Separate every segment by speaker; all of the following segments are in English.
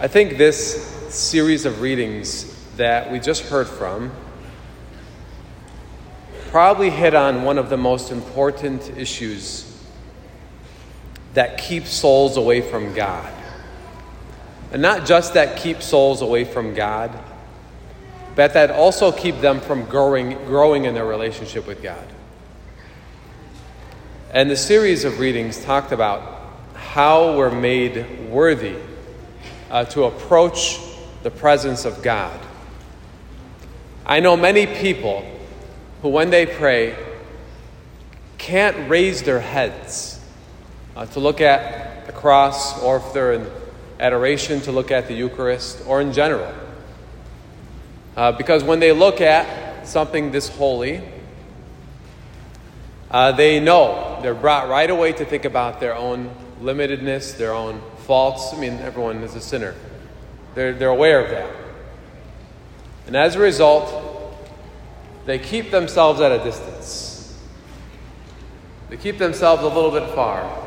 Speaker 1: I think this series of readings that we just heard from probably hit on one of the most important issues that keep souls away from God. And not just that keep souls away from God, but that also keep them from growing, growing in their relationship with God. And the series of readings talked about how we're made worthy uh, to approach the presence of God. I know many people who, when they pray, can't raise their heads uh, to look at the cross, or if they're in adoration, to look at the Eucharist, or in general. Uh, because when they look at something this holy, uh, they know they're brought right away to think about their own limitedness, their own faults. I mean, everyone is a sinner. They're, they're aware of that. And as a result, they keep themselves at a distance. They keep themselves a little bit far.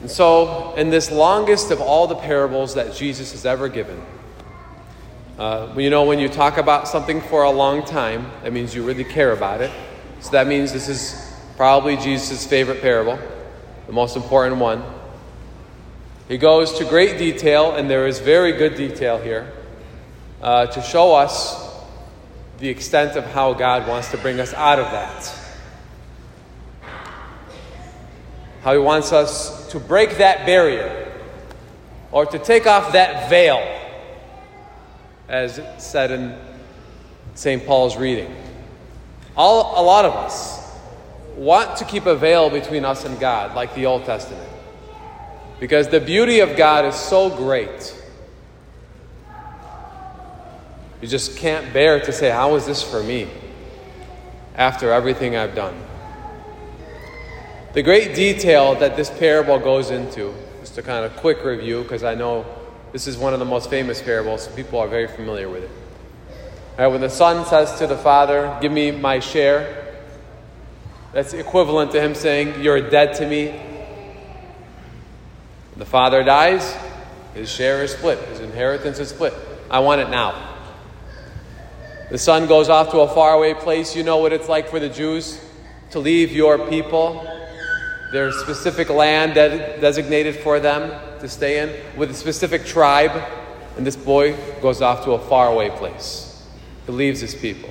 Speaker 1: And so, in this longest of all the parables that Jesus has ever given, uh, you know, when you talk about something for a long time, that means you really care about it. So that means this is probably Jesus' favorite parable, the most important one. He goes to great detail, and there is very good detail here, uh, to show us the extent of how God wants to bring us out of that. How He wants us to break that barrier or to take off that veil, as said in St. Paul's reading. All, a lot of us want to keep a veil between us and God, like the Old Testament. Because the beauty of God is so great you just can't bear to say, How is this for me? After everything I've done. The great detail that this parable goes into, just a kind of quick review, because I know this is one of the most famous parables, so people are very familiar with it. Right, when the son says to the father, Give me my share, that's equivalent to him saying, You're dead to me. The father dies, his share is split, his inheritance is split. I want it now. The son goes off to a faraway place. You know what it's like for the Jews to leave your people, their specific land de- designated for them to stay in, with a specific tribe. And this boy goes off to a faraway place. He leaves his people.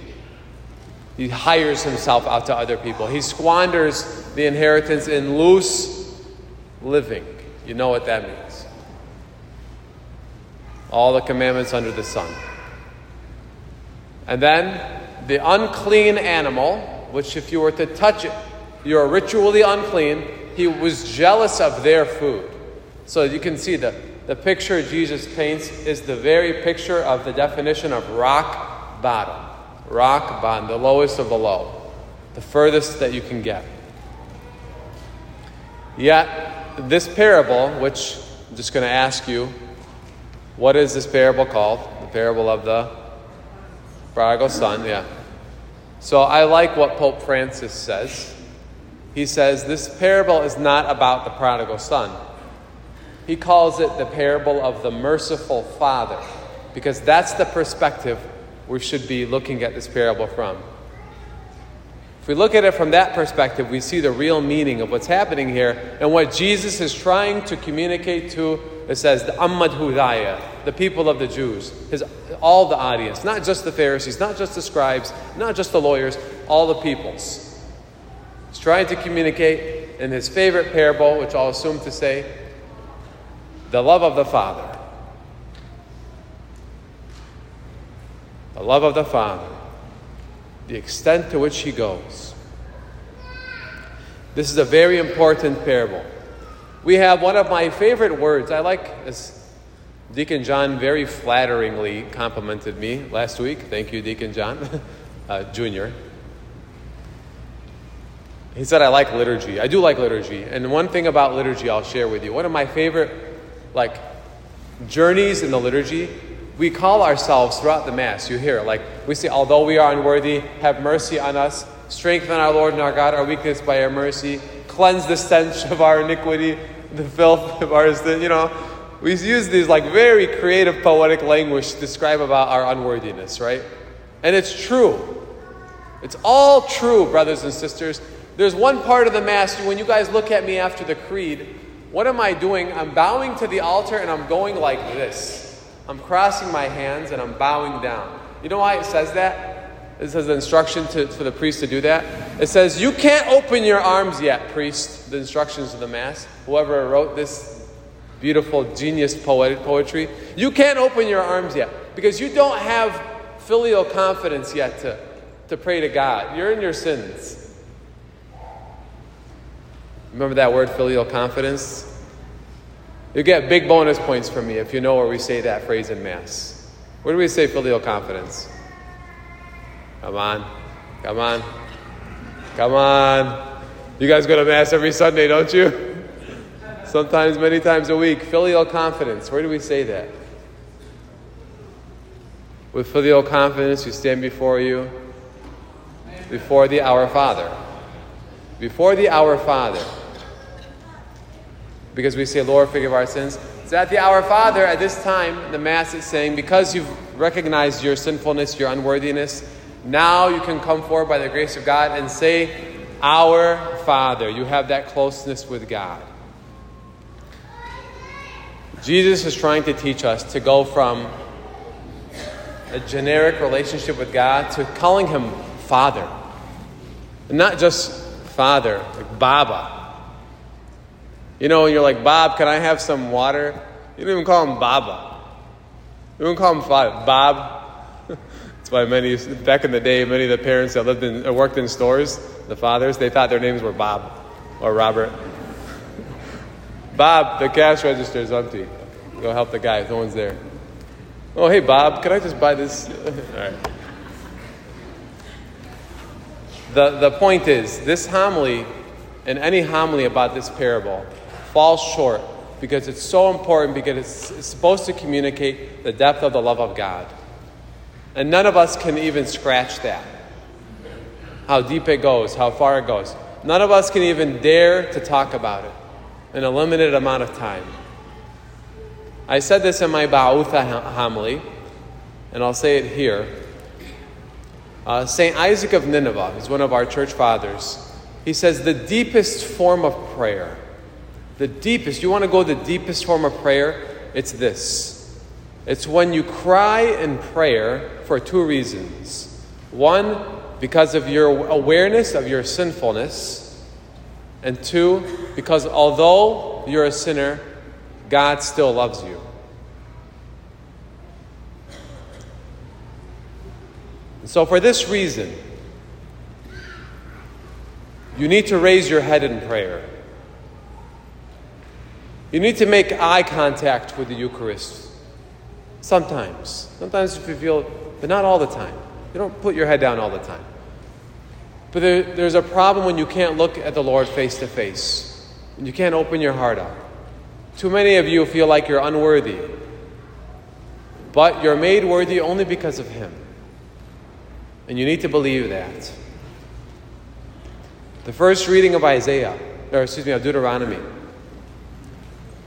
Speaker 1: He hires himself out to other people. He squanders the inheritance in loose living. You know what that means. All the commandments under the sun. And then the unclean animal, which if you were to touch it, you're ritually unclean. He was jealous of their food. So you can see the, the picture Jesus paints is the very picture of the definition of rock bottom. Rock bottom, the lowest of the low, the furthest that you can get. Yet, this parable, which I'm just going to ask you, what is this parable called? The parable of the Prodigal son, yeah. So I like what Pope Francis says. He says this parable is not about the prodigal son. He calls it the parable of the merciful father, because that's the perspective we should be looking at this parable from. If we look at it from that perspective, we see the real meaning of what's happening here and what Jesus is trying to communicate to, it says, the Ammad Hudaya, the people of the Jews, his, all the audience, not just the Pharisees, not just the scribes, not just the lawyers, all the peoples. He's trying to communicate in his favorite parable, which I'll assume to say, the love of the Father. The love of the Father the extent to which he goes. This is a very important parable. We have one of my favorite words. I like, as Deacon John very flatteringly complimented me last week. Thank you, Deacon John, uh, Jr. He said, I like liturgy. I do like liturgy. And one thing about liturgy I'll share with you. One of my favorite, like, journeys in the liturgy we call ourselves throughout the Mass, you hear, like we say, although we are unworthy, have mercy on us, strengthen our Lord and our God, our weakness by your mercy, cleanse the stench of our iniquity, the filth of our sin, you know. we use these like very creative poetic language to describe about our unworthiness, right? And it's true. It's all true, brothers and sisters. There's one part of the Mass, when you guys look at me after the creed, what am I doing? I'm bowing to the altar and I'm going like this. I'm crossing my hands and I'm bowing down. You know why it says that? It says the instruction to, for the priest to do that. It says, You can't open your arms yet, priest, the instructions of the Mass. Whoever wrote this beautiful genius poetic poetry. You can't open your arms yet because you don't have filial confidence yet to, to pray to God. You're in your sins. Remember that word, filial confidence? You get big bonus points from me if you know where we say that phrase in Mass. Where do we say filial confidence? Come on. Come on. Come on. You guys go to Mass every Sunday, don't you? sometimes many times a week. Filial confidence. Where do we say that? With filial confidence, you stand before you, before the Our Father. Before the Our Father. Because we say, Lord, forgive our sins. It's at the Our Father at this time, the Mass is saying, because you've recognized your sinfulness, your unworthiness, now you can come forward by the grace of God and say, Our Father. You have that closeness with God. Jesus is trying to teach us to go from a generic relationship with God to calling Him Father. And not just Father, like Baba. You know, you're like, Bob, can I have some water? You don't even call him Baba. You don't call him Father. Bob. That's why many, back in the day, many of the parents that lived in, worked in stores, the fathers, they thought their names were Bob or Robert. Bob, the cash register is empty. Go help the guy. No one's there. Oh, hey, Bob, can I just buy this? All right. The, the point is, this homily and any homily about this parable falls short because it's so important because it's, it's supposed to communicate the depth of the love of God. And none of us can even scratch that. How deep it goes, how far it goes. None of us can even dare to talk about it in a limited amount of time. I said this in my Ba'utha homily, and I'll say it here. Uh, St. Isaac of Nineveh is one of our church fathers. He says the deepest form of prayer, the deepest, you want to go the deepest form of prayer? It's this. It's when you cry in prayer for two reasons. One, because of your awareness of your sinfulness, and two, because although you're a sinner, God still loves you. And so, for this reason, you need to raise your head in prayer. You need to make eye contact with the Eucharist. Sometimes. Sometimes if you feel, but not all the time. You don't put your head down all the time. But there, there's a problem when you can't look at the Lord face to face, and you can't open your heart up. Too many of you feel like you're unworthy, but you're made worthy only because of Him. And you need to believe that. The first reading of Isaiah, or excuse me, of Deuteronomy,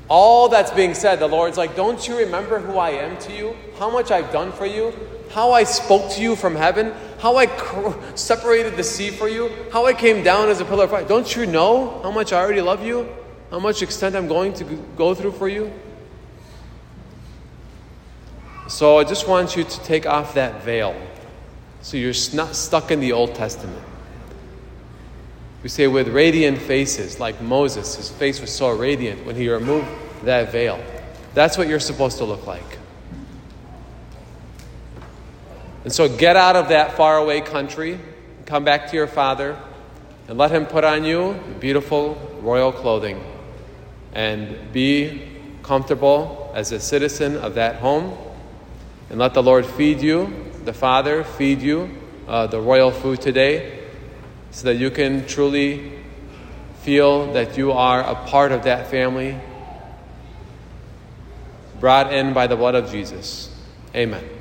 Speaker 1: all that's being said, the Lord's like, Don't you remember who I am to you? How much I've done for you? How I spoke to you from heaven? How I cr- separated the sea for you? How I came down as a pillar of fire? Don't you know how much I already love you? How much extent I'm going to go through for you? So I just want you to take off that veil so you're not stuck in the Old Testament. We say with radiant faces, like Moses, his face was so radiant when he removed that veil. That's what you're supposed to look like. And so get out of that faraway country, come back to your father, and let him put on you beautiful royal clothing and be comfortable as a citizen of that home. And let the Lord feed you, the Father feed you uh, the royal food today, so that you can truly feel that you are a part of that family brought in by the blood of Jesus. Amen.